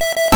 you